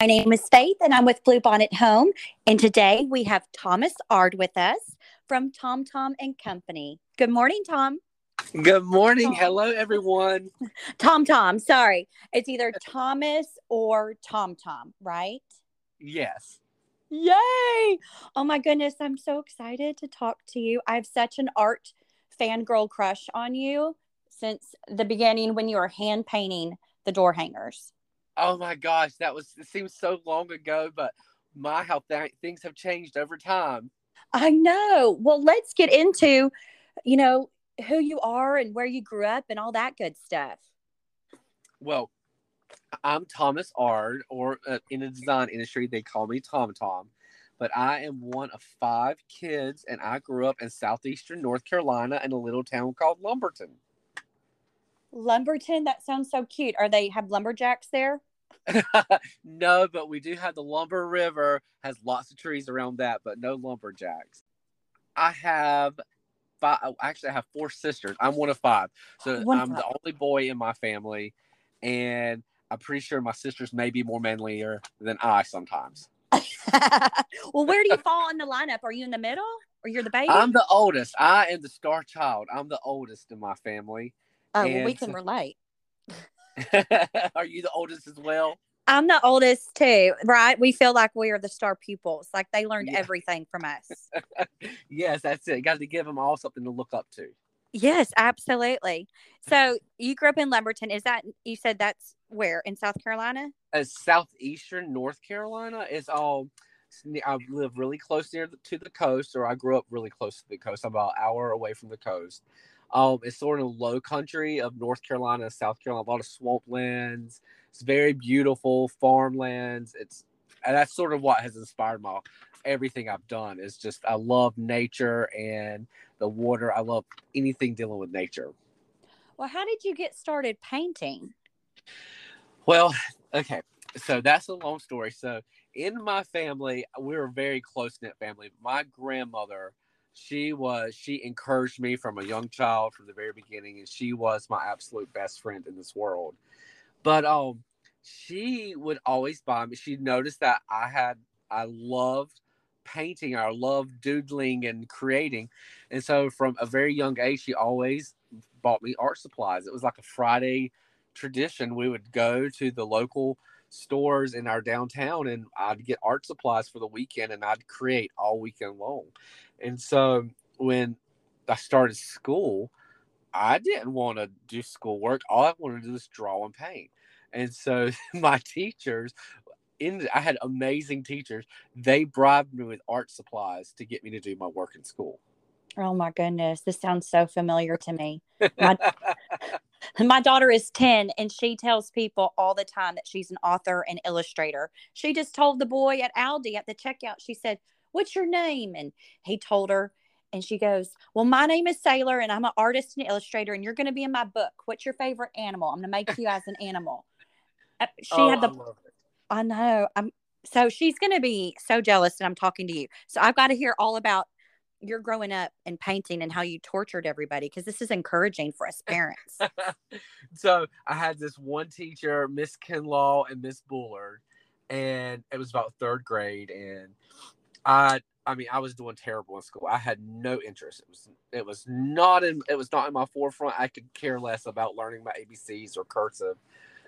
My name is Faith and I'm with Bluebonnet Home. And today we have Thomas Ard with us from Tom Tom and Company. Good morning, Tom. Good morning. Hello, everyone. Tom Tom, sorry. It's either Thomas or Tom Tom, right? Yes. Yay! Oh my goodness, I'm so excited to talk to you. I have such an art fangirl crush on you since the beginning when you were hand painting the door hangers. Oh my gosh, that was it seems so long ago, but my how th- things have changed over time. I know. Well, let's get into, you know, who you are and where you grew up and all that good stuff. Well, I'm Thomas Ard, or uh, in the design industry, they call me Tom Tom. But I am one of five kids, and I grew up in southeastern North Carolina in a little town called Lumberton. Lumberton, that sounds so cute. Are they have lumberjacks there? no, but we do have the Lumber River, has lots of trees around that, but no lumberjacks. I have five, oh, actually, I have four sisters. I'm one of five. So one I'm the only boy in my family. And I'm pretty sure my sisters may be more manlier than I sometimes. well, where do you fall in the lineup? Are you in the middle or you're the baby? I'm the oldest. I am the star child. I'm the oldest in my family. Oh, well, we can relate. are you the oldest as well? I'm the oldest too, right? We feel like we are the star pupils. Like they learned yeah. everything from us. yes, that's it. got to give them all something to look up to. Yes, absolutely. So you grew up in Lumberton. Is that you said that's where in South Carolina? Uh, southeastern North Carolina is all. I live really close near the, to the coast, or I grew up really close to the coast. I'm about an hour away from the coast. Um, it's sort of low country of North Carolina, South Carolina, a lot of swamplands. It's very beautiful farmlands. It's and that's sort of what has inspired my everything I've done. Is just I love nature and the water. I love anything dealing with nature. Well, how did you get started painting? Well, okay, so that's a long story. So in my family, we were a very close knit family. My grandmother she was she encouraged me from a young child from the very beginning and she was my absolute best friend in this world. But um she would always buy me she noticed that i had i loved painting i loved doodling and creating and so from a very young age she always bought me art supplies. It was like a friday tradition. We would go to the local stores in our downtown and I'd get art supplies for the weekend and I'd create all weekend long. And so when I started school, I didn't want to do schoolwork. All I wanted to do was draw and paint. And so my teachers, in I had amazing teachers. They bribed me with art supplies to get me to do my work in school. Oh my goodness, this sounds so familiar to me. My, my daughter is 10 and she tells people all the time that she's an author and illustrator. She just told the boy at Aldi at the checkout, she said, What's your name? And he told her, and she goes, Well, my name is Sailor, and I'm an artist and illustrator, and you're going to be in my book. What's your favorite animal? I'm going to make you as an animal. Uh, she oh, had the. I, I know. I'm so she's going to be so jealous that I'm talking to you. So I've got to hear all about your growing up and painting and how you tortured everybody because this is encouraging for us parents. so I had this one teacher, Miss Kinlaw and Miss Bullard, and it was about third grade, and I I mean I was doing terrible in school. I had no interest. It was it was not in it was not in my forefront. I could care less about learning my ABCs or cursive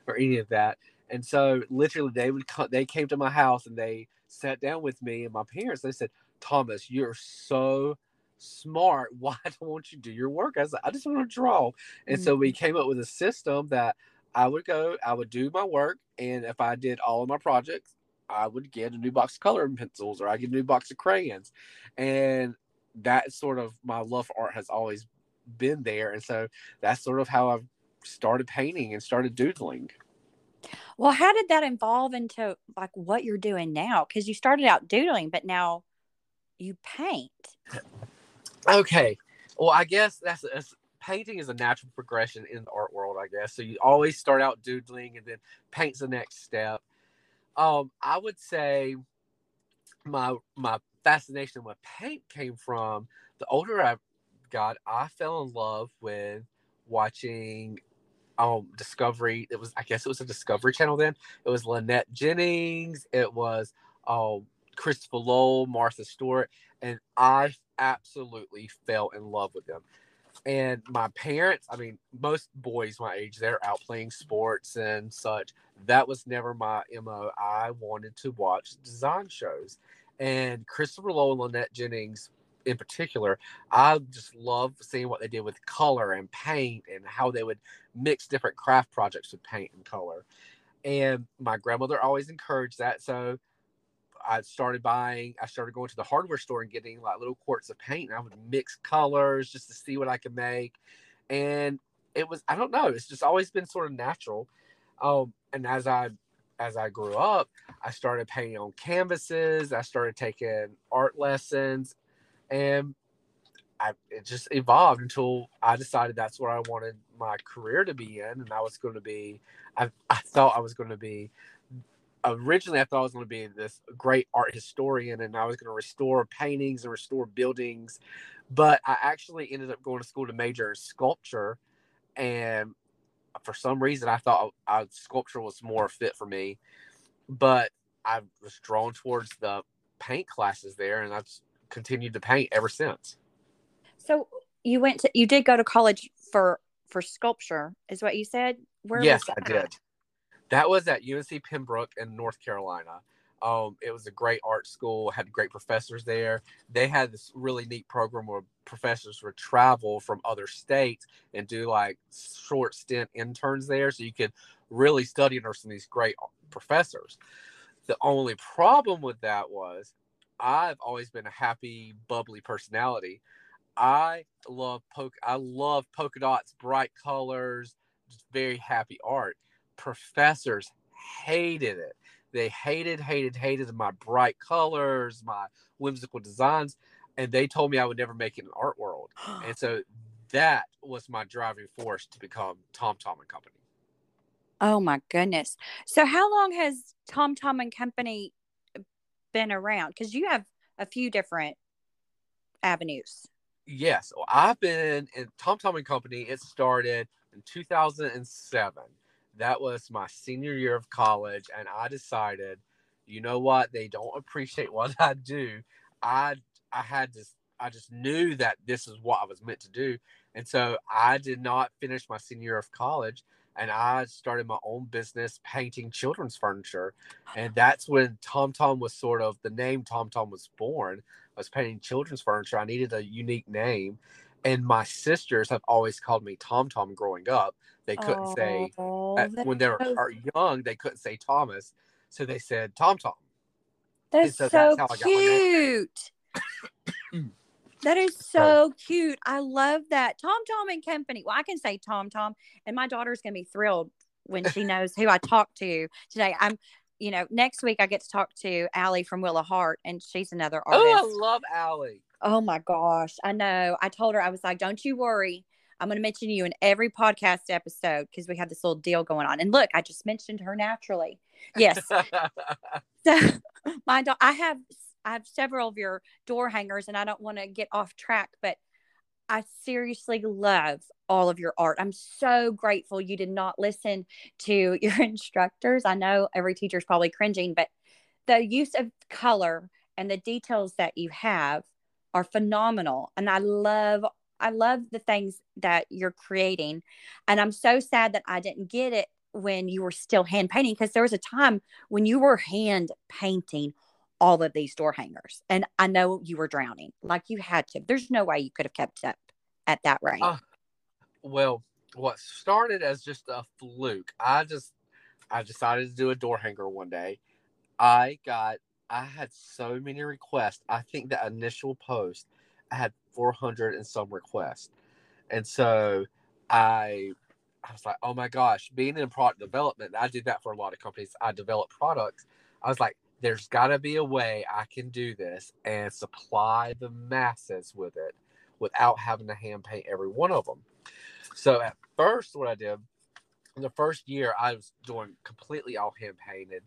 or any of that. And so literally they would come, they came to my house and they sat down with me and my parents. They said, Thomas, you're so smart. Why don't you do your work? I said, I just want to draw. And mm-hmm. so we mm-hmm. came up with a system that I would go, I would do my work, and if I did all of my projects, I would get a new box of coloring pencils or I get a new box of crayons. And that sort of my love for art has always been there. And so that's sort of how I've started painting and started doodling. Well, how did that evolve into like what you're doing now? Because you started out doodling, but now you paint. Okay. Well, I guess that's, that's painting is a natural progression in the art world, I guess. So you always start out doodling and then paint's the next step. Um, I would say my my fascination with paint came from the older I got, I fell in love with watching um Discovery. It was I guess it was a Discovery Channel then. It was Lynette Jennings. It was um Christopher Lowell, Martha Stewart, and I absolutely fell in love with them. And my parents, I mean, most boys my age, they're out playing sports and such. That was never my MO. I wanted to watch design shows. And Christopher Lowell and Lynette Jennings in particular, I just love seeing what they did with color and paint and how they would mix different craft projects with paint and color. And my grandmother always encouraged that. So I started buying, I started going to the hardware store and getting like little quarts of paint. And I would mix colors just to see what I could make. And it was, I don't know, it's just always been sort of natural. Um, and as I as I grew up, I started painting on canvases. I started taking art lessons, and I, it just evolved until I decided that's what I wanted my career to be in, and I was going to be. I, I thought I was going to be. Originally, I thought I was going to be this great art historian, and I was going to restore paintings and restore buildings. But I actually ended up going to school to major in sculpture, and for some reason, I thought I, sculpture was more fit for me. But I was drawn towards the paint classes there, and I've continued to paint ever since. So you went to you did go to college for for sculpture, is what you said? Where yes, I did. That was at UNC Pembroke in North Carolina. Um, it was a great art school, had great professors there. They had this really neat program where professors would travel from other states and do like short stint interns there. So you could really study under some of these great professors. The only problem with that was I've always been a happy, bubbly personality. I love poke. I love polka dots, bright colors, just very happy art. Professors hated it. They hated, hated, hated my bright colors, my whimsical designs, and they told me I would never make it in the art world. and so that was my driving force to become Tom Tom and Company. Oh my goodness! So how long has Tom Tom and Company been around? Because you have a few different avenues. Yes, well, I've been in Tom Tom and Company. It started in 2007. That was my senior year of college, and I decided, you know what? They don't appreciate what I do. I I had to. I just knew that this is what I was meant to do, and so I did not finish my senior year of college and I started my own business painting children's furniture. And that's when Tom Tom was sort of the name Tom Tom was born. I was painting children's furniture. I needed a unique name. And my sisters have always called me Tom Tom growing up. They couldn't oh, say, uh, at, when they were so... young, they couldn't say Thomas. So they said Tom Tom. That's so, so that's cute. That is so cute. I love that. Tom Tom and Company. Well, I can say Tom Tom, and my daughter's gonna be thrilled when she knows who I talked to today. I'm, you know, next week I get to talk to Allie from of Heart, and she's another artist. Oh, I love Allie. Oh my gosh, I know. I told her I was like, "Don't you worry, I'm going to mention you in every podcast episode because we have this little deal going on." And look, I just mentioned her naturally. Yes. so my daughter, I have I have several of your door hangers and I don't want to get off track, but I seriously love all of your art. I'm so grateful you did not listen to your instructors. I know every teacher is probably cringing, but the use of color and the details that you have are phenomenal. And I love I love the things that you're creating. And I'm so sad that I didn't get it when you were still hand painting because there was a time when you were hand painting all of these door hangers. And I know you were drowning, like you had to. There's no way you could have kept up at that rate. Uh, well, what started as just a fluke, I just I decided to do a door hanger one day. I got I had so many requests. I think the initial post I had 400 and some requests. And so I I was like, oh my gosh, being in product development, I did that for a lot of companies. I develop products. I was like, there's got to be a way I can do this and supply the masses with it without having to hand paint every one of them. So at first, what I did the first year, I was doing completely all hand painted,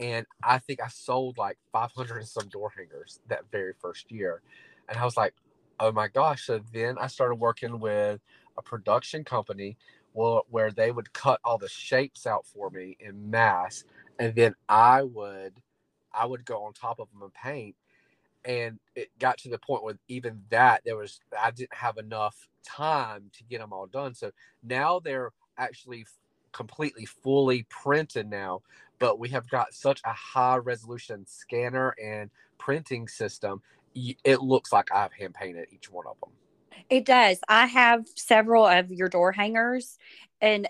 and I think I sold like 500 and some door hangers that very first year, and I was like, oh my gosh! So then I started working with a production company where they would cut all the shapes out for me in mass, and then I would, I would go on top of them and paint. And it got to the point where even that there was I didn't have enough time to get them all done. So now they're actually completely fully printed now but we have got such a high resolution scanner and printing system it looks like i've hand painted each one of them it does. I have several of your door hangers and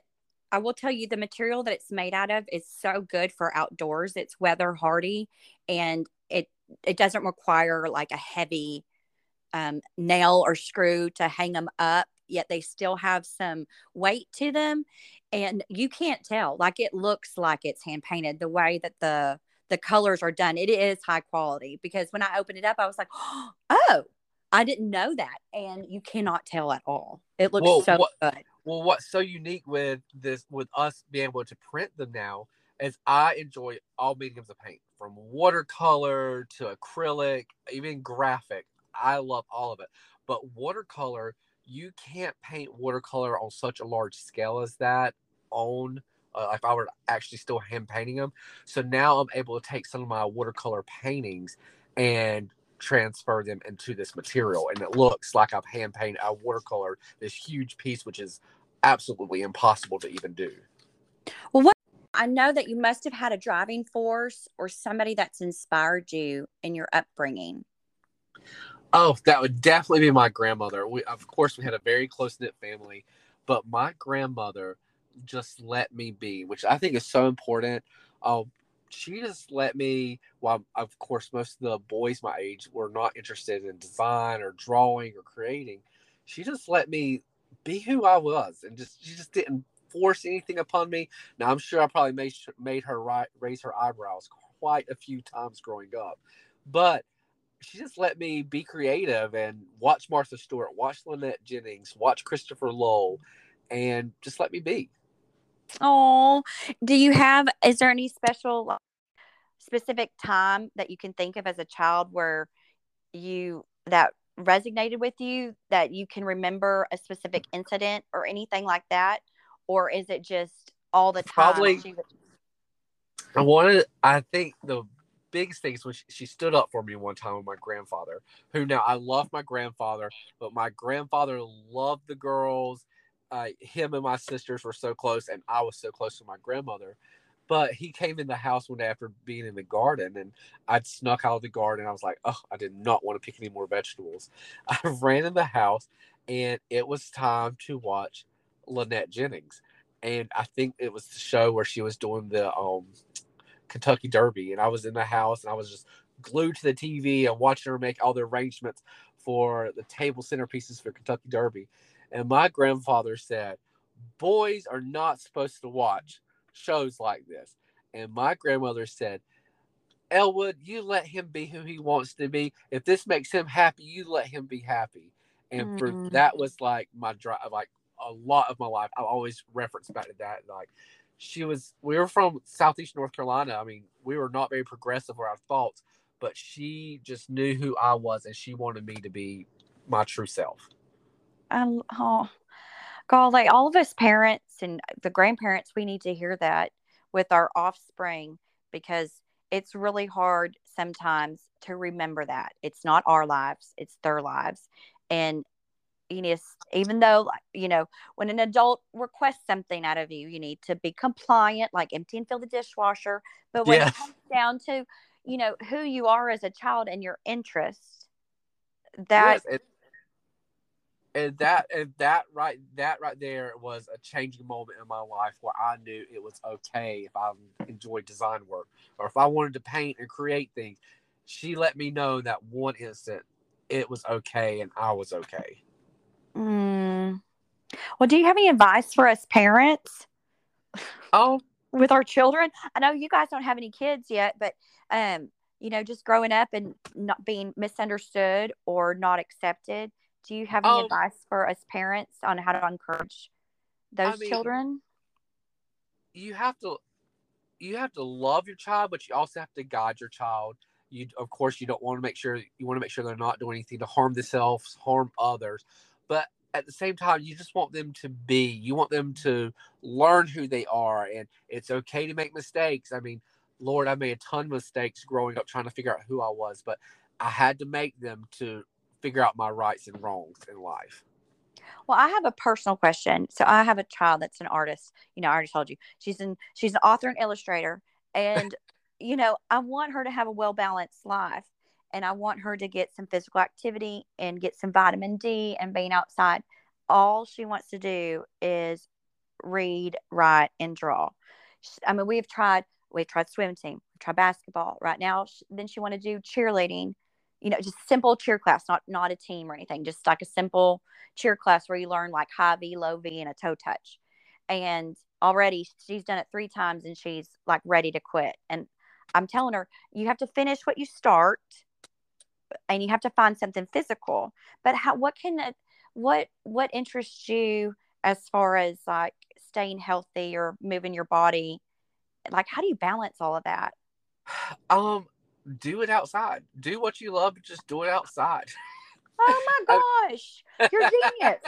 i will tell you the material that it's made out of is so good for outdoors. It's weather hardy and it it doesn't require like a heavy um, nail or screw to hang them up yet they still have some weight to them and you can't tell like it looks like it's hand painted the way that the the colors are done it is high quality because when i opened it up i was like oh i didn't know that and you cannot tell at all. It looks well, so what, good. well what's so unique with this with us being able to print them now is i enjoy all mediums of paint from watercolor to acrylic even graphic. I love all of it. But watercolor you can't paint watercolor on such a large scale as that on uh, if I were actually still hand painting them. So now I'm able to take some of my watercolor paintings and transfer them into this material, and it looks like I've hand painted a watercolor this huge piece, which is absolutely impossible to even do. Well, what I know that you must have had a driving force or somebody that's inspired you in your upbringing. Oh, that would definitely be my grandmother. We, of course, we had a very close knit family, but my grandmother just let me be, which I think is so important. Um, she just let me. Well, of course, most of the boys my age were not interested in design or drawing or creating. She just let me be who I was, and just she just didn't force anything upon me. Now I'm sure I probably made made her right, raise her eyebrows quite a few times growing up, but she just let me be creative and watch Martha Stewart, watch Lynette Jennings, watch Christopher Lowell, and just let me be. Oh, do you have? Is there any special, specific time that you can think of as a child where you that resonated with you that you can remember a specific incident or anything like that, or is it just all the time? Probably. I wanted. I think the biggest thing is when she, she, stood up for me one time with my grandfather, who now I love my grandfather, but my grandfather loved the girls. Uh, him and my sisters were so close, and I was so close to my grandmother. But he came in the house one day after being in the garden, and I'd snuck out of the garden. I was like, oh, I did not want to pick any more vegetables. I ran in the house, and it was time to watch Lynette Jennings. And I think it was the show where she was doing the um, Kentucky Derby, and I was in the house and I was just glued to the TV and watching her make all the arrangements for the table centerpieces for Kentucky Derby. And my grandfather said, Boys are not supposed to watch shows like this. And my grandmother said, Elwood, you let him be who he wants to be. If this makes him happy, you let him be happy. And for mm. that was like my drive, like a lot of my life. I always reference back to that. Like she was we were from southeast north carolina. I mean we were not very progressive with our thoughts but she just knew who i was and she wanted me to be my true self. Um, oh god like all of us parents and the grandparents we need to hear that with our offspring because it's really hard sometimes to remember that. It's not our lives it's their lives. And you need even though you know when an adult requests something out of you you need to be compliant like empty and fill the dishwasher but when it comes down to you know who you are as a child and your interests that yes, and that and that right that right there was a changing moment in my life where I knew it was okay if I enjoyed design work or if I wanted to paint and create things. She let me know that one instant it was okay and I was okay. Mm. Well, do you have any advice for us parents? Oh, with our children. I know you guys don't have any kids yet, but um, you know, just growing up and not being misunderstood or not accepted. Do you have any oh, advice for us parents on how to encourage those I mean, children? You have to you have to love your child, but you also have to guide your child. You of course you don't want to make sure you want to make sure they're not doing anything to harm themselves, harm others. But at the same time, you just want them to be. You want them to learn who they are, and it's okay to make mistakes. I mean, Lord, I made a ton of mistakes growing up trying to figure out who I was, but I had to make them to figure out my rights and wrongs in life. Well, I have a personal question. So I have a child that's an artist. You know, I already told you she's an she's an author and illustrator, and you know, I want her to have a well balanced life, and I want her to get some physical activity and get some vitamin D and being outside. All she wants to do is read, write, and draw. I mean, we've tried we've tried swim team, tried basketball. Right now, then she want to do cheerleading. You know, just simple cheer class, not not a team or anything. Just like a simple cheer class where you learn like high V, low V, and a toe touch. And already she's done it three times, and she's like ready to quit. And I'm telling her, you have to finish what you start, and you have to find something physical. But how? What can? What what interests you as far as like staying healthy or moving your body? Like how do you balance all of that? Um do it outside. Do what you love just do it outside. Oh my gosh you're genius.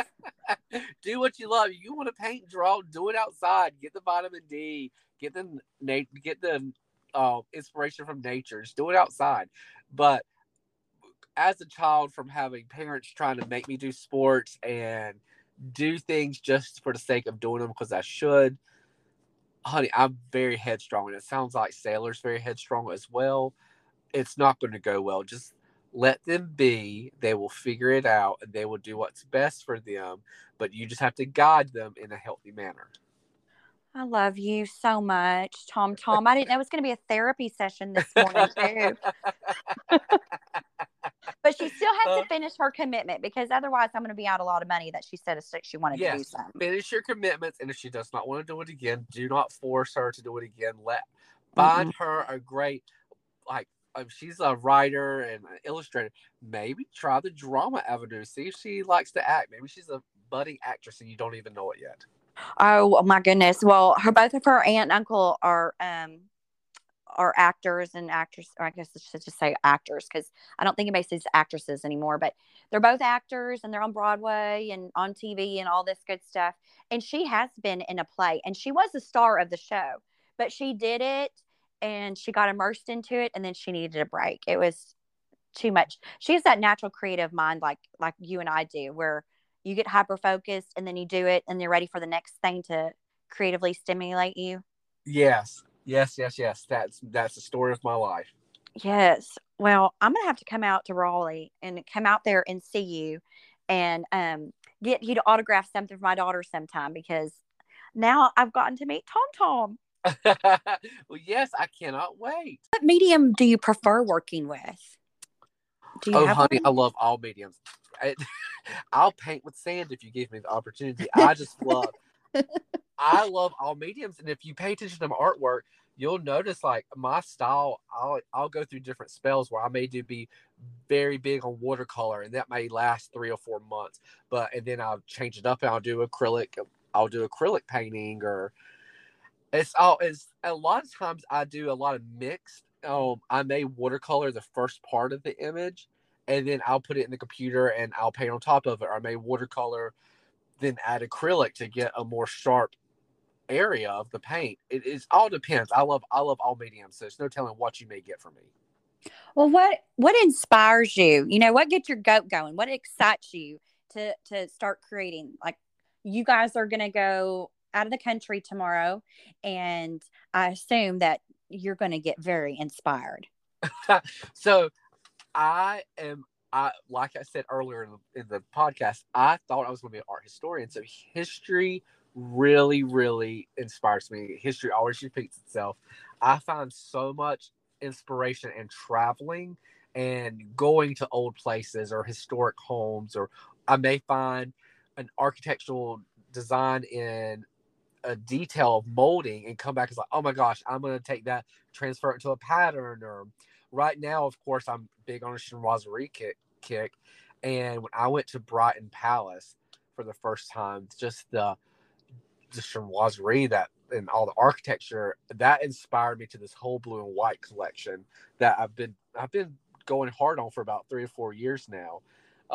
Do what you love. You want to paint draw do it outside. Get the vitamin d get the get the uh, inspiration from nature. Just do it outside. But as a child from having parents trying to make me do sports and do things just for the sake of doing them because i should honey, I'm very headstrong, and it sounds like Sailor's very headstrong as well. It's not going to go well. Just let them be. They will figure it out, and they will do what's best for them. But you just have to guide them in a healthy manner. I love you so much, Tom. Tom, I didn't know it was going to be a therapy session this morning too. but she still has uh, to finish her commitment because otherwise I'm going to be out a lot of money that she said she wanted yes, to do something. Finish your commitments, and if she does not want to do it again, do not force her to do it again. Let find mm-hmm. her a great like if she's a writer and an illustrator, maybe try the drama avenue. See if she likes to act. Maybe she's a budding actress and you don't even know it yet. Oh my goodness! Well, her both of her aunt and uncle are um are actors and actors, or I guess I should just say actors because I don't think anybody says actresses anymore, but they're both actors and they're on Broadway and on TV and all this good stuff. And she has been in a play and she was the star of the show, but she did it and she got immersed into it and then she needed a break. It was too much. She has that natural creative mind like like you and I do where you get hyper focused and then you do it and you're ready for the next thing to creatively stimulate you. Yes. Yes, yes, yes. That's that's the story of my life. Yes. Well, I'm gonna have to come out to Raleigh and come out there and see you, and um, get you to autograph something for my daughter sometime because now I've gotten to meet Tom Tom. well, yes, I cannot wait. What medium do you prefer working with? Do you oh, honey, one? I love all mediums. I, I'll paint with sand if you give me the opportunity. I just love I love all mediums, and if you pay attention to my artwork, you'll notice like my style. I'll I'll go through different spells where I may do be very big on watercolor, and that may last three or four months. But and then I'll change it up and I'll do acrylic. I'll do acrylic painting, or it's all it's a lot of times I do a lot of mixed. Um, I may watercolor the first part of the image, and then I'll put it in the computer and I'll paint on top of it. Or I may watercolor then add acrylic to get a more sharp area of the paint. It is all depends. I love I love all mediums, so there's no telling what you may get from me. Well, what what inspires you? You know, what gets your goat going? What excites you to to start creating? Like you guys are going to go out of the country tomorrow, and I assume that you're going to get very inspired. so, I am I like I said earlier in the, in the podcast, I thought I was going to be an art historian. So history really, really inspires me. History always repeats itself. I find so much inspiration in traveling and going to old places or historic homes, or I may find an architectural design in a detail of molding and come back and like, oh my gosh, I'm going to take that, transfer it to a pattern or right now, of course, I'm big on a chinoiserie kick. And when I went to Brighton Palace for the first time, just the just the chinoiserie that and all the architecture that inspired me to this whole blue and white collection that I've been I've been going hard on for about three or four years now.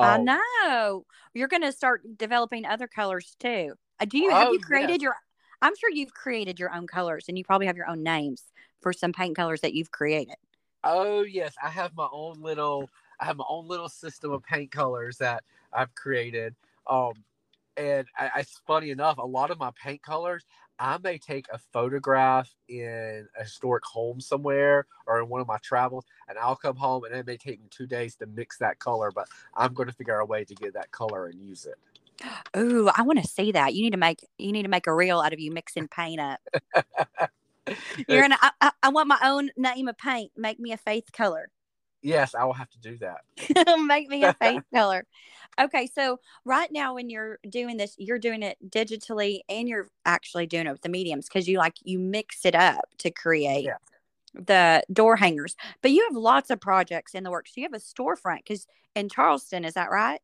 I Um, know. You're going to start developing other colors too. Uh, do you have Oh, you created your I'm sure you've created your own colors and you probably have your own names for some paint colors that you've created. Oh yes, I have my own little I have my own little system of paint colors that I've created. Um and I, it's funny enough, a lot of my paint colors, I may take a photograph in a historic home somewhere or in one of my travels, and I'll come home and it may take me two days to mix that color, but I'm going to figure out a way to get that color and use it. Ooh, I want to see that. You need to make you need to make a reel out of you mixing paint up. You're gonna. I, I, I want my own name of paint. Make me a faith color. Yes, I will have to do that. Make me a faith color. Okay, so right now when you're doing this, you're doing it digitally and you're actually doing it with the mediums because you like you mix it up to create Yeah. the door hangers. But you have lots of projects in the works. You have a storefront because in Charleston, is that right?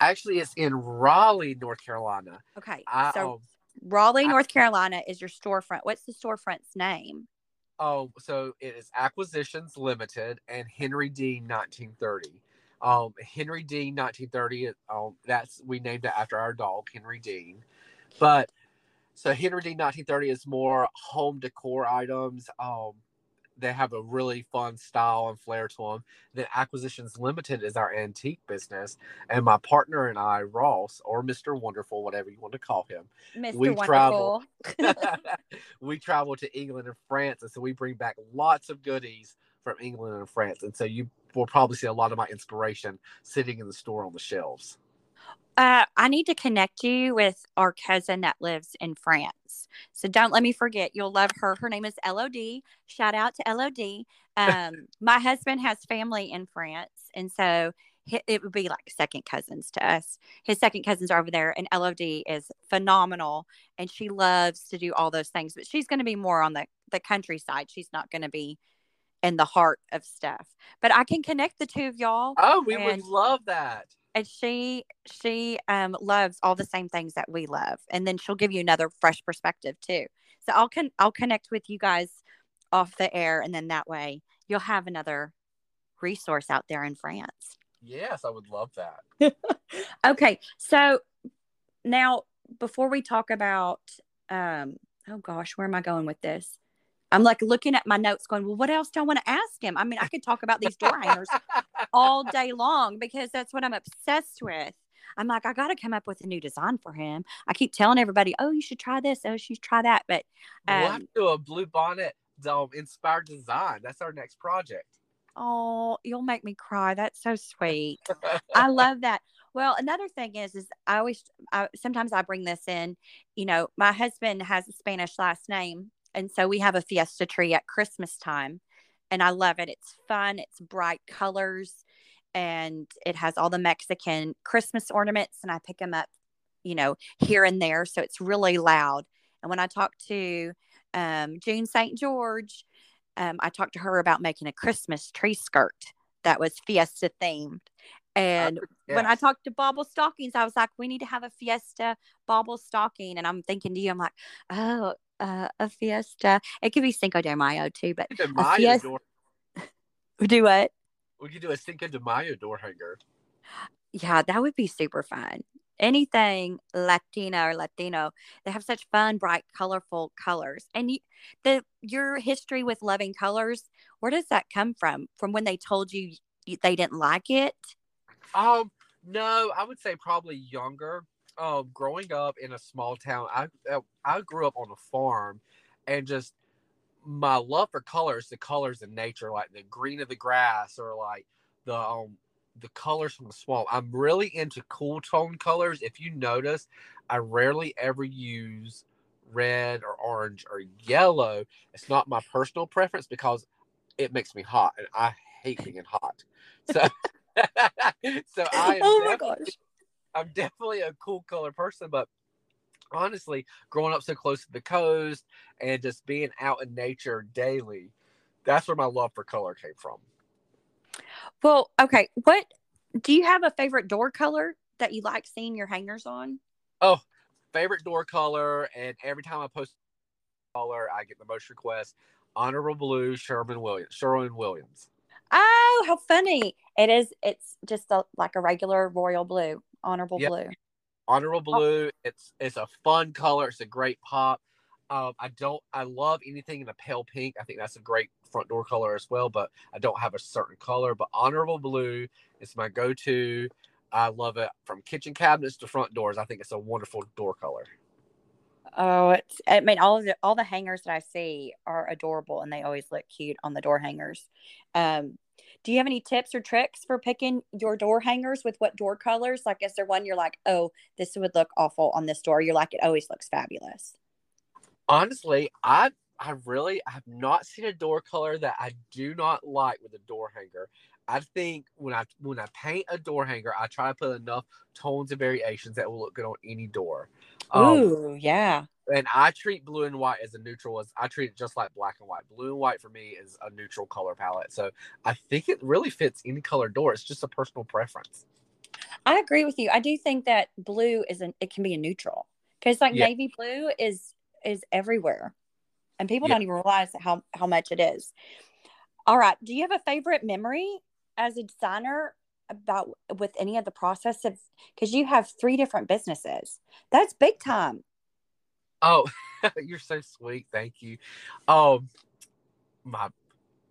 Actually, it's in Raleigh, North Carolina. Okay, I, so um, Raleigh, I- North Carolina is your storefront. What's the storefront's name? Oh, so it is Acquisitions Limited and Henry Dean 1930. Um, Henry Dean 1930. Um, that's we named it after our dog Henry Dean. But so Henry Dean 1930 is more home decor items. Um, they have a really fun style and flair to them. Then Acquisitions Limited is our antique business, and my partner and I, Ross or Mister Wonderful, whatever you want to call him, Mr. We Wonderful. travel. we travel to England and France, and so we bring back lots of goodies from England and France. And so you will probably see a lot of my inspiration sitting in the store on the shelves. Uh, I need to connect you with our cousin that lives in France. So don't let me forget. You'll love her. Her name is LOD. Shout out to LOD. Um, my husband has family in France, and so it would be like second cousins to us. His second cousins are over there, and LOD is phenomenal, and she loves to do all those things. But she's going to be more on the the countryside. She's not going to be in the heart of stuff. But I can connect the two of y'all Oh, we And- would love that. And she she um loves all the same things that we love and then she'll give you another fresh perspective too. So i'll con i'll connect with you guys off the air and then that way you'll have another resource out there in france. Yes, I would love that. okay so now before we talk about um oh gosh where am i going with this i'm like looking at my notes going well what else do i want to ask him i mean i could talk about these door hangers all day long because that's what I'm obsessed with. I'm like, I got to come up with a new design for him. I keep telling everybody, oh, you should try this. Oh, you should try that. But we'll have um, to do a blue bonnet um, inspired design. That's our next project. oh, you'll make me cry. That's so sweet. I love that. Well, another thing is, is I always, I, sometimes I bring this in. You know, my husband has a Spanish last name, and so we have a fiesta tree at Christmas time, and I love it. It's fun. It's bright colors, and it has all the Mexican Christmas ornaments, and I pick them up, you know, here and there. So it's really loud. And when I talk to um, June St. George, um, I talked to her about making a Christmas tree skirt that was fiesta themed. And when I talked to Bauble Stockings, I was like, we need to have a fiesta Bauble stocking. And I'm thinking to you, I'm like, oh, uh, a fiesta. It could be Cinco de Mayo too, but Cinco de Mayo fiesta- door. do what? We could do a Cinco de Mayo door hanger. Yeah, that would be super fun. Anything Latina or Latino, they have such fun, bright, colorful colors. And you, the your history with loving colors, where does that come from? From when they told you you- they didn't like it? Um, no, I would say probably younger. Um, growing up in a small town, I I- I grew up on a farm, and just my love for colors, the colors in nature, like the green of the grass or like the um the colors from the swamp. I'm really into cool tone colors. If you notice, I rarely ever use red or orange or yellow. It's not my personal preference because it makes me hot, and I hate being hot. So, so I am oh my gosh. I'm definitely a cool color person, but honestly, growing up so close to the coast and just being out in nature daily, that's where my love for color came from. Well, okay. What do you have a favorite door color that you like seeing your hangers on? Oh, favorite door color, and every time I post color, I get the most requests. Honorable blue, Sherman Williams. Sherwin Williams. Oh, how funny! It is. It's just a, like a regular royal blue, honorable Yep. blue. Honorable blue. It's it's a fun color. It's a great pop. Um, I don't. I love anything in a pale pink. I think that's a great front door color as well. But I don't have a certain color. But honorable blue is my go-to. I love it from kitchen cabinets to front doors. I think it's a wonderful door color. Oh, it's. I mean, all of the all the hangers that I see are adorable, and they always look cute on the door hangers. Um, do you have any tips or tricks for picking your door hangers with what door colors? Like, is there one you're like, oh, this would look awful on this door? You're like, it always looks fabulous. Honestly, I I really have not seen a door color that I do not like with a door hanger. I think when I when I paint a door hanger, I try to put enough tones and variations that will look good on any door. Um, Ooh, yeah. And I treat blue and white as a neutral. As I treat it just like black and white. Blue and white for me is a neutral color palette. So I think it really fits any color door. It's just a personal preference. I agree with you. I do think that blue is an it can be a neutral because like Yeah. navy blue is is everywhere, and people Yeah. don't even realize how how much it is. All right, do you have a favorite memory as a designer about with any of the process of because you have three different businesses? That's big time. Oh, you're so sweet. Thank you. Um, my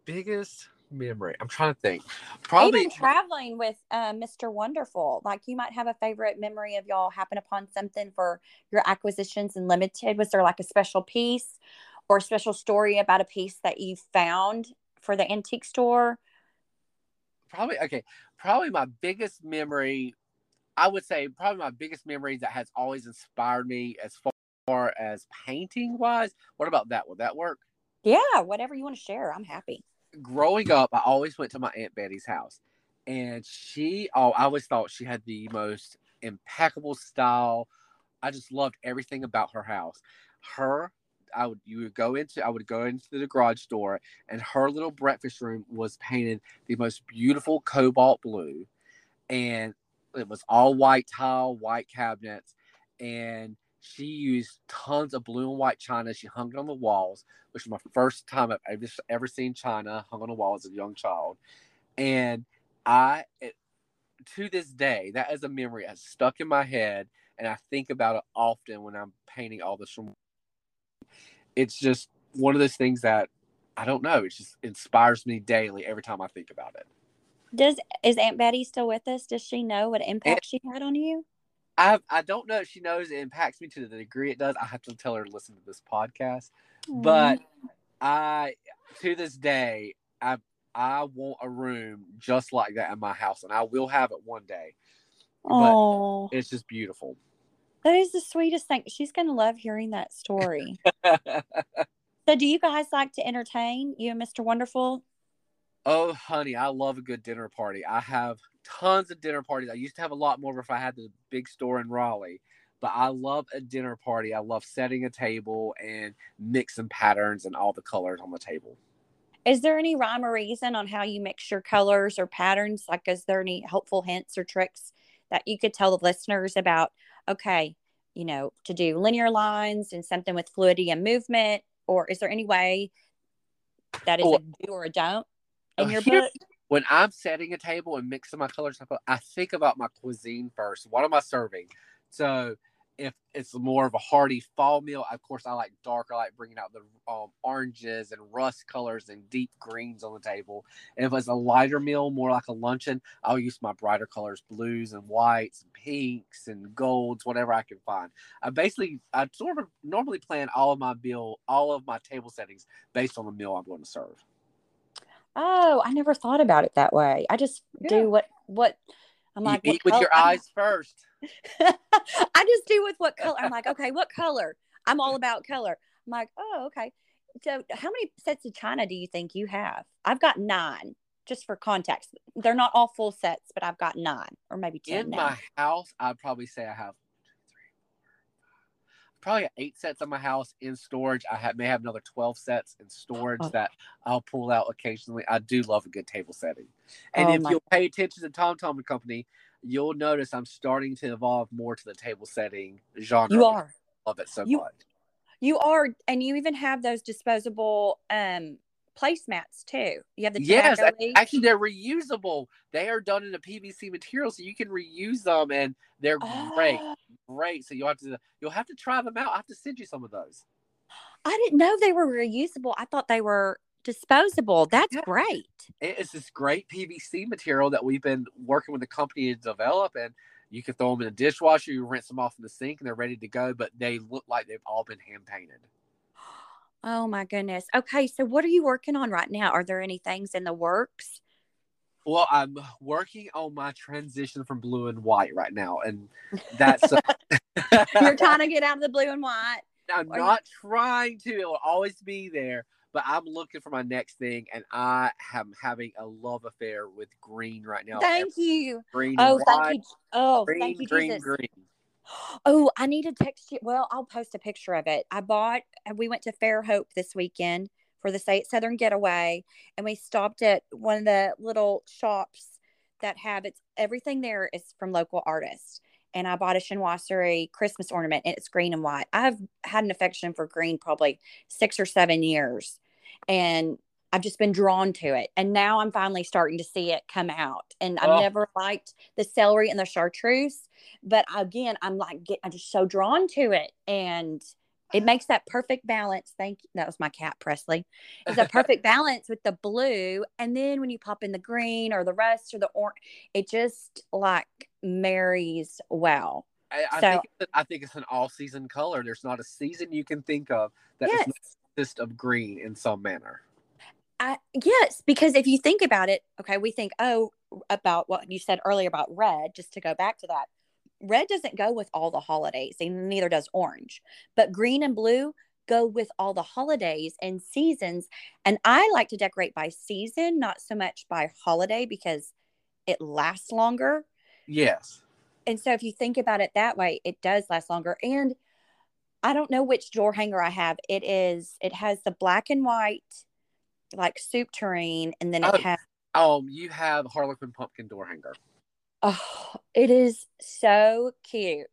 biggest memory. I'm trying to think. Probably Even traveling with uh, Mr. Wonderful, like you might have a favorite memory of y'all happen upon something for your acquisitions and limited. Was there like a special piece or a special story about a piece that you found for the antique store? probably okay probably my biggest memory i would say probably my biggest memory that has always inspired me as far as painting wise what about that? Would that work? Yeah, whatever you want to share, I'm happy. growing up i always went to my aunt betty's house and she oh i always thought she had the most impeccable style. I just loved everything about her house. Her I would you would go into I would go into the garage door and her little breakfast room was painted the most beautiful cobalt blue and it was all white tile, white cabinets and she used tons of blue and white china. She hung it on the walls, which was my first time I've ever, ever seen china hung on the wall as a young child. And I, it, to this day, that is a memory that's stuck in my head, and I think about it often when I'm painting all this from it's just one of those things that I don't know. It just inspires me daily every time I think about it. Does is Aunt Betty still with us? Does she know what impact she had on you? I I don't know if she knows it impacts me to the degree it does. I have to tell her to listen to this podcast. But I to this day I I want a room just like that in my house, and I will have it one day. oh, It's just beautiful. that is the sweetest thing. She's gonna love hearing that story. so, do you guys like to entertain you and Mr. Wonderful? Oh, honey, I love a good dinner party. I have tons of dinner parties. I used to have a lot more if I had the big store in Raleigh, but I love a dinner party. I love setting a table and mixing patterns and all the colors on the table. Is there any rhyme or reason on how you mix your colors or patterns? Like, is there any helpful hints or tricks that you could tell the listeners about? Okay, you know, to do linear lines and something with fluidity and movement, or is there any way that is Oh. a do or a don't in Oh, your book? When I'm setting a table and mixing my colors, put- I think about my cuisine first. What am I serving? So if it's more of a hearty fall meal, of course I like dark. I like bringing out the um, oranges and rust colors and deep greens on the table. If it's a lighter meal, more like a luncheon, I'll use my brighter colors, blues and whites, and pinks and golds, whatever I can find. I basically I sort of normally plan all of my meal, all of my table settings based on the meal I'm going to serve. Oh, I never thought about it that way. I just Yeah. do what what I'm You like. what eat with col- your I'm- eyes first. I just do with what color. I'm like, okay, what color? I'm all about color. I'm like, oh, okay. So, how many sets of china do you think you have? I've got nine, just for context. They're not all full sets, but I've got nine or maybe ten in now. my house, I'd probably say I have probably eight sets in my house in storage. I have, may have another 12 sets in storage Oh. that I'll pull out occasionally. I do love a good table setting. And Oh if you'll pay attention to Tom Tom and Company, you'll notice I'm starting to evolve more to the table setting genre. you are. love it so You- much. You are, and you even have those disposable um placemats too. You have the yes, leaf. actually they're reusable. They are done in a PVC material, so you can reuse them, and they're Oh, great. So you'll have to you'll have to try them out. I have to send you some of those. I didn't know they were reusable. I thought they were disposable. That's Yeah. great. It is this great PVC material that we've been working with the company to develop, and you can throw them in a dishwasher. You rinse them off in the sink, and they're ready to go. But they look like they've all been hand painted. Oh my goodness. Okay, so what are you working on right now? Are there any things in the works? Well, I'm working on my transition from blue and white right now, and that's. uh, You're trying to get out of the blue and white. I'm you- not trying to. It will always be there, but I'm looking for my next thing, and I am having a love affair with green right now. Thank you. Green, Oh, and thank you. Oh, green, thank you, green, Jesus. green. Oh, I need to text you. Well, I'll post a picture of it. I bought, we went to Fairhope this weekend for the State Southern Getaway, and we stopped at one of the little shops that have it's everything there is from local artists. And I bought a chinoiserie Christmas ornament, and it's green and white. I've had an affection for green probably six or seven years, and I've just been drawn to it. And now I'm finally starting to see it come out. And I've Oh. never liked the celery and the chartreuse but again i'm like get, i'm just so drawn to it and it makes that perfect balance. Thank you. That was my cat presley. It's a perfect balance with the blue and then when you pop in the green or the rust or the orange it just like marries well. I, I So- think it's, I think it's an all-season color. There's not a season you can think of that yes. not consist of green in some manner. I, yes because if you think about it okay we think oh about what you said earlier about red just to go back to that red doesn't go with all the holidays and neither does orange but green and blue go with all the holidays and seasons and i like to decorate by season not so much by holiday because it lasts longer Yes. and so if you think about it that way it does last longer and i don't know which door hanger i have it is it has the black and white like soup tureen and then it Oh. has Um, you have Harlequin pumpkin door hanger. Oh, it is so cute.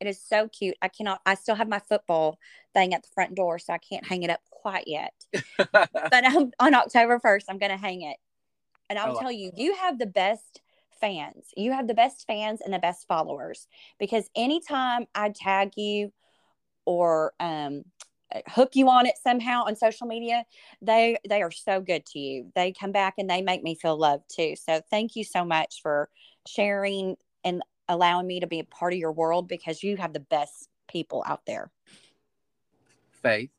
It is so cute. I cannot, I still have my football thing at the front door, so I can't hang it up quite yet. But um, on October 1st, I'm going to hang it. And I'll Oh, tell you, you have the best fans. You have the best fans and the best followers because anytime I tag you or um, hook you on it somehow on social media, they they are so good to you. They come back and they make me feel loved too. So thank you so much for sharing and allowing me to be a part of your world because you have the best people out there. Faith.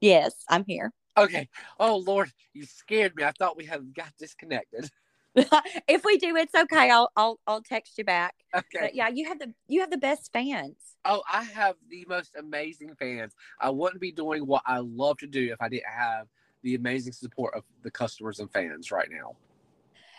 Yes, I'm here. Okay. Oh Lord, you scared me. I thought we had got disconnected. if we do, it's okay. I'll I'll I'll text you back. Okay. But yeah, you have the you have the best fans. Oh, I have the most amazing fans. I wouldn't be doing what I love to do if I didn't have the amazing support of the customers and fans right now.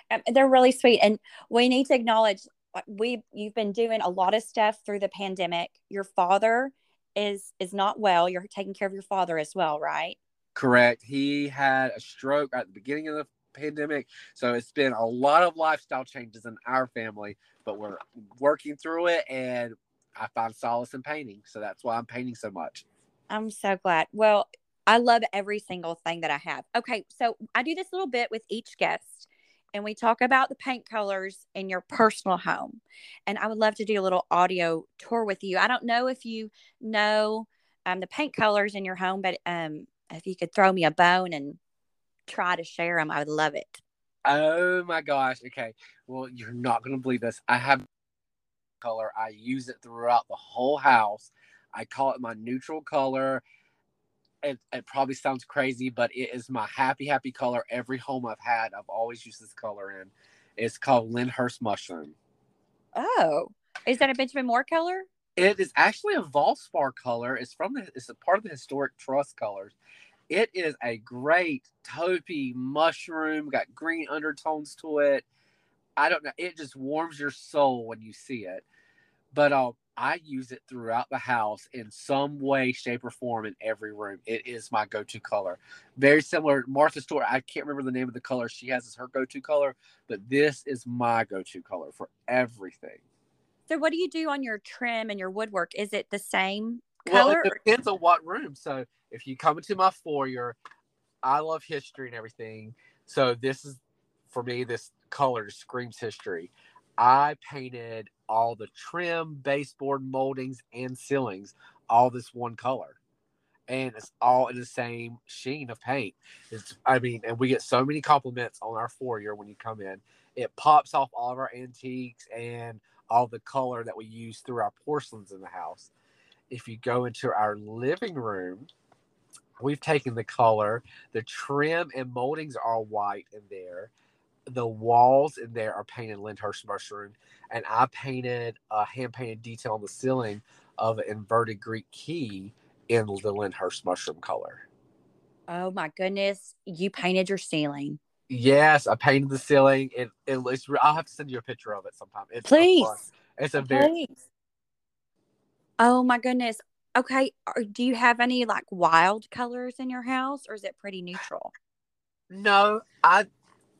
Um, they're really sweet, and we need to acknowledge we you've been doing a lot of stuff through the pandemic. Your father is is not well. You're taking care of your father as well, right? Correct. He had a stroke at the beginning of the pandemic. So it's been a lot of lifestyle changes in our family, but we're working through it and I find solace in painting. So that's why I'm painting so much. I'm so glad. Well, I love every single thing that I have. Okay, so I do this little bit with each guest, and we talk about the paint colors in your personal home. And I would love to do a little audio tour with you. I don't know if you know um, the paint colors in your home, but um, if you could throw me a bone and try to share them, I would love it. Oh my gosh. Okay. Well, you're not going to believe this. I have color. I use it throughout the whole house. I call it my neutral color. It, it probably sounds crazy, but it is my happy, happy color. Every home I've had, I've always used this color in. It's called Lyndhurst Mushroom. Oh, is that a Benjamin Moore color? It is actually a Valspar color. It's from the. It's a part of the historic trust colors. It is a great taupey mushroom. Got green undertones to it. I don't know. It just warms your soul when you see it. But um, I use it throughout the house in some way, shape, or form in every room. It is my go-to color. Very similar. Martha Stewart. I can't remember the name of the color she has as her go-to color, but this is my go-to color for everything. So, what do you do on your trim and your woodwork? Is it the same color? Well, it depends on what room. So if you come into my foyer, I love history and everything. So this is for me. This color screams history. I painted all the trim, baseboard moldings, and ceilings all this one color and it's all in the same sheen of paint. It's, I mean, and we get so many compliments on our foyer when you come in. It pops off all of our antiques and all the color that we use through our porcelains in the house. If you go into our living room, we've taken the color, the trim and moldings are all white in there. The walls in there are painted Lyndhurst mushroom, and I painted a hand painted detail on the ceiling of an inverted Greek key in the Lyndhurst mushroom color. Oh my goodness. You painted your ceiling. Yes, I painted the ceiling. It, it it's, I'll have to send you a picture of it sometime. It's Please. it's a very Please. Oh my goodness. Okay. Are, do you have any like wild colors in your house or is it pretty neutral? no. I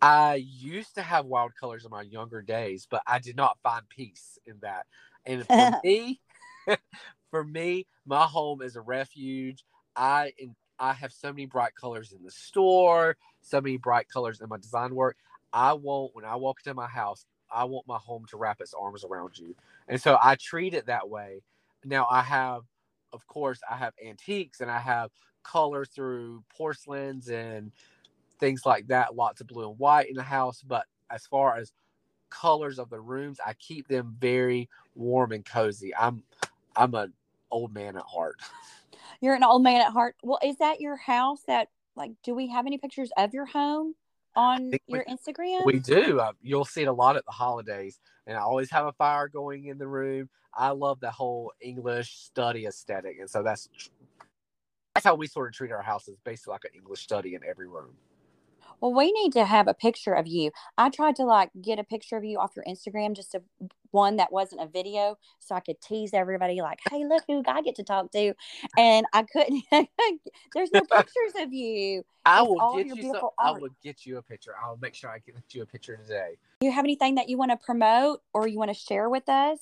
I used to have wild colors in my younger days, but I did not find peace in that. And for me, for me, my home is a refuge. I and I have so many bright colors in the store, so many bright colors in my design work. I want when I walk into my house, I want my home to wrap its arms around you, and so I treat it that way. Now I have, of course, I have antiques and I have color through porcelains and things like that. Lots of blue and white in the house, but as far as colors of the rooms, I keep them very warm and cozy. I'm I'm an old man at heart. You're an old man at heart. Well, is that your house? That like, do we have any pictures of your home on your we, Instagram? We do. Uh, you'll see it a lot at the holidays, and I always have a fire going in the room. I love the whole English study aesthetic, and so that's that's how we sort of treat our houses, basically like an English study in every room well, we need to have a picture of you. I tried to like get a picture of you off your Instagram, just a one that wasn't a video, so I could tease everybody like, "Hey, look who I get to talk to," and I couldn't. There's no pictures of you. I it's will get you. Some, I will get you a picture. I'll make sure I get you a picture today. Do you have anything that you want to promote or you want to share with us?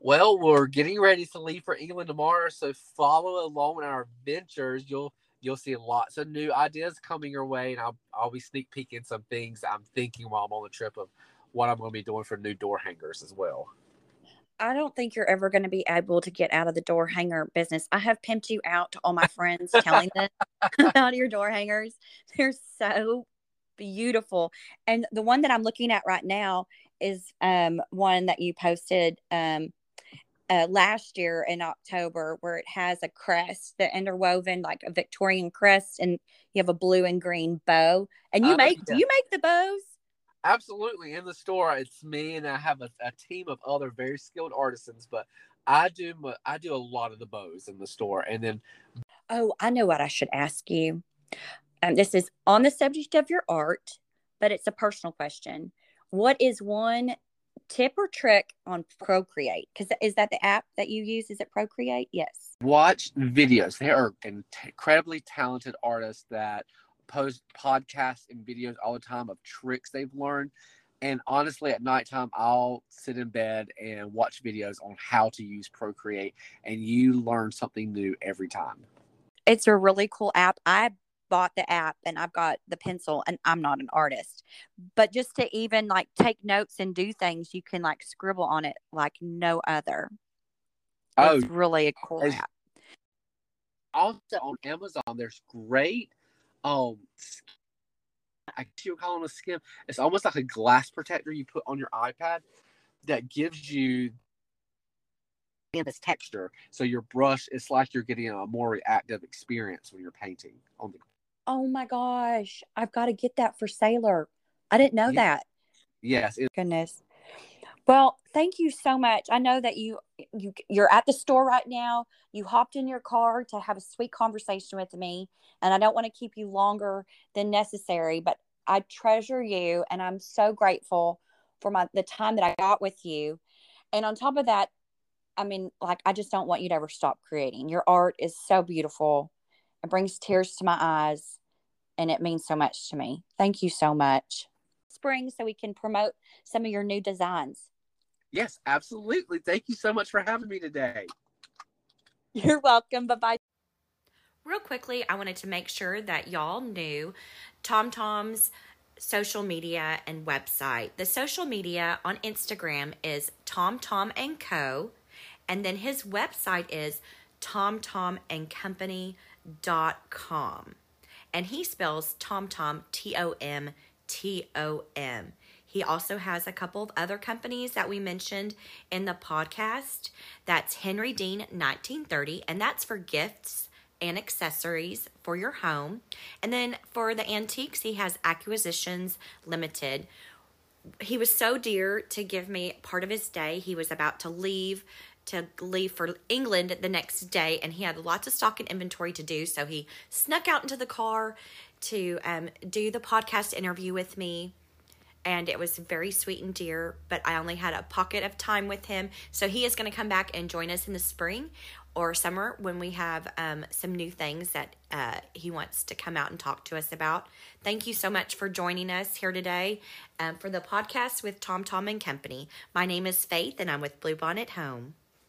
Well, we're getting ready to leave for England tomorrow, so follow along in our adventures. You'll you'll see lots of new ideas coming your way, and I'll I'll be sneak peeking some things I'm thinking while I'm on the trip of what I'm going to be doing for new door hangers as well. I don't think you're ever going to be able to get out of the door hanger business. I have pimped you out to all my friends, telling them about your door hangers. They're so beautiful, and the one that I'm looking at right now is um, one that you posted. Um, uh, last year in October where it has a crest, the interwoven like a Victorian crest, and you have a blue and green bow. And you uh, make yeah. do you make the bows? Absolutely. In the store, it's me and I have a, a team of other very skilled artisans, but I do I do a lot of the bows in the store, and then. Oh, I know what I should ask you. Um, this is on the subject of your art, but it's a personal question. What is one tip or trick on Procreate? Because is that the app that you use? Is it Procreate? Yes. Watch videos. There are incredibly talented artists that post podcasts and videos all the time of tricks they've learned. And honestly, at nighttime, I'll sit in bed and watch videos on how to use Procreate, and you learn something new every time. It's a really cool app. I bought the app and I've got the pencil and I'm not an artist. But just to even like take notes and do things, you can like scribble on it like no other. Oh, it's really a cool app. Also on Amazon, there's great um I guess you call them a skim. It's almost like a glass protector you put on your iPad that gives you this texture. So your brush, it's like you're getting a more reactive experience when you're painting on the Oh my gosh, I've got to get that for Sailor. I didn't know that. Yes. It- Goodness. Well, thank you so much. I know that you you you're at the store right now. You hopped in your car to have a sweet conversation with me, and I don't want to keep you longer than necessary, but I treasure you and I'm so grateful for my the time that I got with you. And on top of that, I mean, like I just don't want you to ever stop creating. Your art is so beautiful it brings tears to my eyes and it means so much to me. Thank you so much. Spring, so we can promote some of your new designs. Yes, absolutely. Thank you so much for having me today. You're welcome. Bye bye. real quickly, I wanted to make sure that y'all knew Tom Tom's social media and website. The social media on Instagram is Tom Tom and Co. And then his website is tomtomandcompany.com. And he spells Tom Tom T O M T O M. He also has a couple of other companies that we mentioned in the podcast. That's Henry Dean 1930, and that's for gifts and accessories for your home. And then for the antiques, he has Acquisitions Limited. He was so dear to give me part of his day. He was about to leave to leave for England the next day, and he had lots of stock and inventory to do. So he snuck out into the car to um, do the podcast interview with me. And it was very sweet and dear, but I only had a pocket of time with him. So he is going to come back and join us in the spring or summer when we have um, some new things that uh, he wants to come out and talk to us about. Thank you so much for joining us here today um, for the podcast with Tom Tom and Company. My name is Faith, and I'm with Bluebonnet Home.